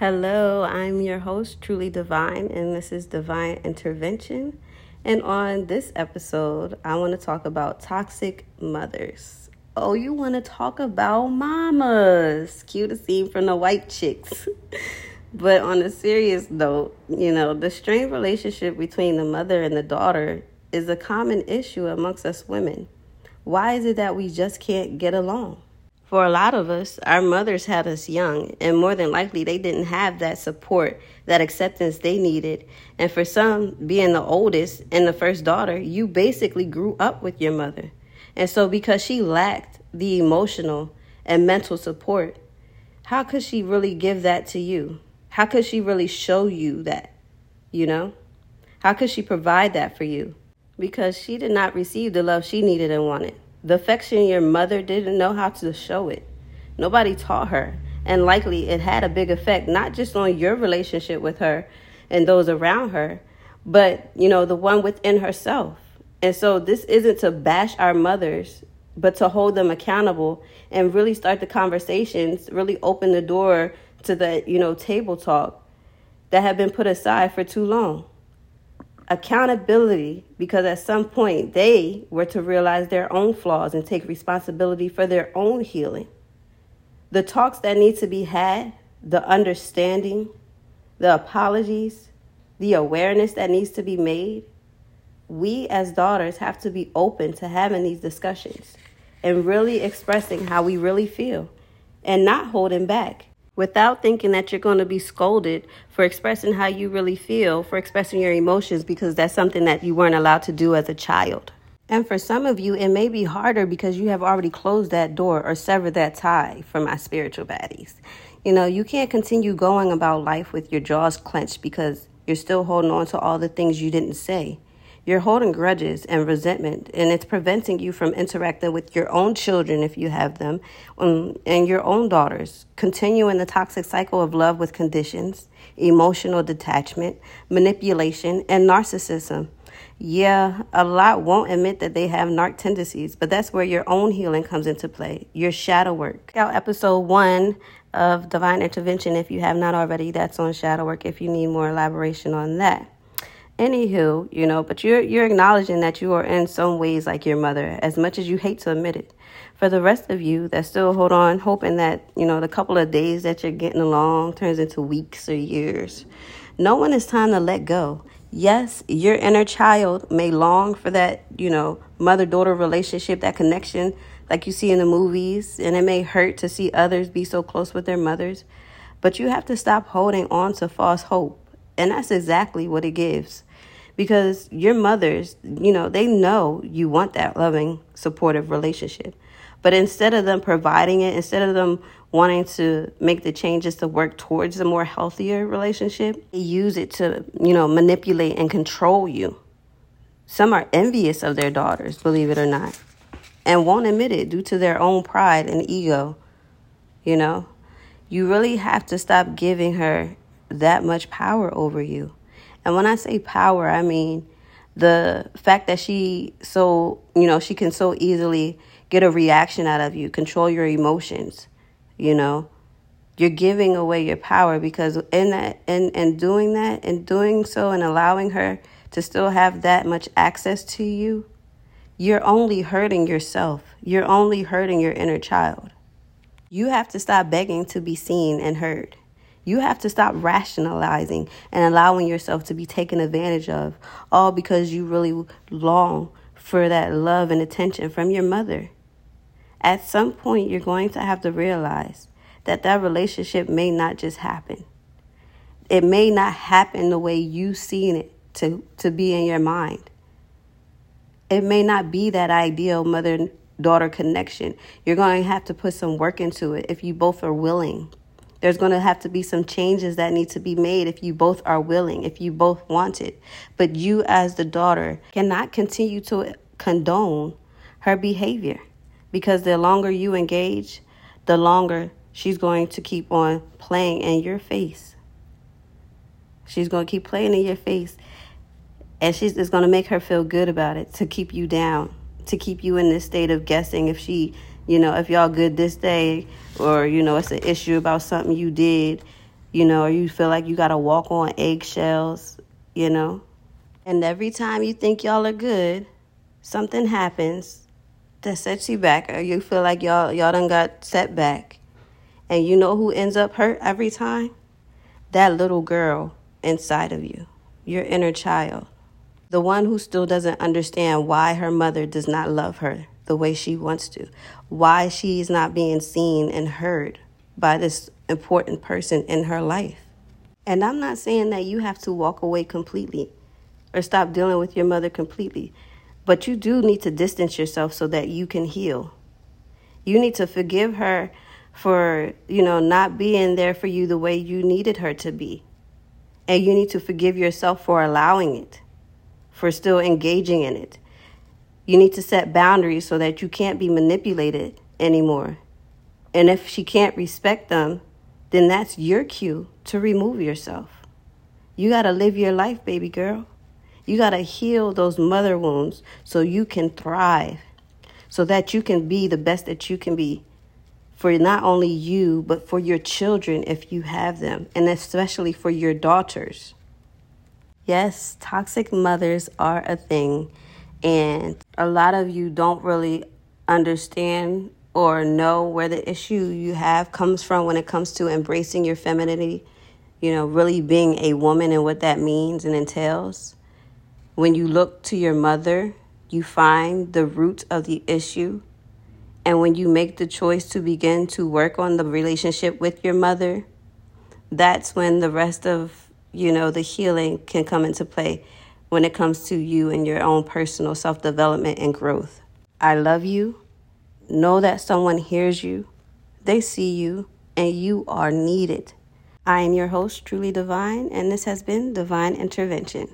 Hello, I'm your host, Truly Divine, and this is Divine Intervention. And on this episode, I want to talk about toxic mothers. Oh, you want to talk about mamas? Cue the scene from the white chicks. but on a serious note, you know, the strained relationship between the mother and the daughter is a common issue amongst us women. Why is it that we just can't get along? For a lot of us, our mothers had us young, and more than likely, they didn't have that support, that acceptance they needed. And for some, being the oldest and the first daughter, you basically grew up with your mother. And so, because she lacked the emotional and mental support, how could she really give that to you? How could she really show you that? You know? How could she provide that for you? Because she did not receive the love she needed and wanted. The affection your mother didn't know how to show it. Nobody taught her. And likely it had a big effect, not just on your relationship with her and those around her, but, you know, the one within herself. And so this isn't to bash our mothers, but to hold them accountable and really start the conversations, really open the door to the, you know, table talk that have been put aside for too long accountability because at some point they were to realize their own flaws and take responsibility for their own healing. The talks that need to be had, the understanding, the apologies, the awareness that needs to be made, we as daughters have to be open to having these discussions and really expressing how we really feel and not holding back without thinking that you're going to be scolded for expressing how you really feel, for expressing your emotions, because that's something that you weren't allowed to do as a child. And for some of you, it may be harder because you have already closed that door or severed that tie from my spiritual baddies. You know, you can't continue going about life with your jaws clenched because you're still holding on to all the things you didn't say. You're holding grudges and resentment, and it's preventing you from interacting with your own children if you have them, um, and your own daughters. Continuing the toxic cycle of love with conditions, emotional detachment, manipulation, and narcissism. Yeah, a lot won't admit that they have narc tendencies, but that's where your own healing comes into play. Your shadow work. Out episode one of Divine Intervention if you have not already. That's on shadow work if you need more elaboration on that. Anywho, you know, but you're you're acknowledging that you are in some ways like your mother, as much as you hate to admit it. For the rest of you that still hold on, hoping that, you know, the couple of days that you're getting along turns into weeks or years. No one is time to let go. Yes, your inner child may long for that, you know, mother daughter relationship, that connection like you see in the movies, and it may hurt to see others be so close with their mothers. But you have to stop holding on to false hope. And that's exactly what it gives because your mothers, you know, they know you want that loving, supportive relationship. But instead of them providing it, instead of them wanting to make the changes to work towards a more healthier relationship, they use it to, you know, manipulate and control you. Some are envious of their daughters, believe it or not, and won't admit it due to their own pride and ego. You know, you really have to stop giving her that much power over you. And when I say power, I mean the fact that she so, you know, she can so easily get a reaction out of you, control your emotions, you know. You're giving away your power because in that in and doing that and doing so and allowing her to still have that much access to you, you're only hurting yourself. You're only hurting your inner child. You have to stop begging to be seen and heard. You have to stop rationalizing and allowing yourself to be taken advantage of, all because you really long for that love and attention from your mother. At some point, you're going to have to realize that that relationship may not just happen. It may not happen the way you've seen it to, to be in your mind. It may not be that ideal mother daughter connection. You're going to have to put some work into it if you both are willing. There's going to have to be some changes that need to be made if you both are willing, if you both want it. But you, as the daughter, cannot continue to condone her behavior because the longer you engage, the longer she's going to keep on playing in your face. She's going to keep playing in your face, and she's it's going to make her feel good about it to keep you down, to keep you in this state of guessing if she you know, if y'all good this day or, you know, it's an issue about something you did, you know, or you feel like you got to walk on eggshells, you know. And every time you think y'all are good, something happens that sets you back, or you feel like y'all y'all done got set back. And you know who ends up hurt every time? That little girl inside of you, your inner child. The one who still doesn't understand why her mother does not love her the way she wants to, why she's not being seen and heard by this important person in her life. And I'm not saying that you have to walk away completely or stop dealing with your mother completely, but you do need to distance yourself so that you can heal. You need to forgive her for, you know, not being there for you the way you needed her to be. And you need to forgive yourself for allowing it, for still engaging in it. You need to set boundaries so that you can't be manipulated anymore. And if she can't respect them, then that's your cue to remove yourself. You got to live your life, baby girl. You got to heal those mother wounds so you can thrive, so that you can be the best that you can be for not only you, but for your children if you have them, and especially for your daughters. Yes, toxic mothers are a thing. And a lot of you don't really understand or know where the issue you have comes from when it comes to embracing your femininity, you know, really being a woman and what that means and entails. When you look to your mother, you find the root of the issue. And when you make the choice to begin to work on the relationship with your mother, that's when the rest of, you know, the healing can come into play when it comes to you and your own personal self development and growth. I love you. Know that someone hears you, they see you, and you are needed. I am your host, Truly Divine, and this has been Divine Intervention.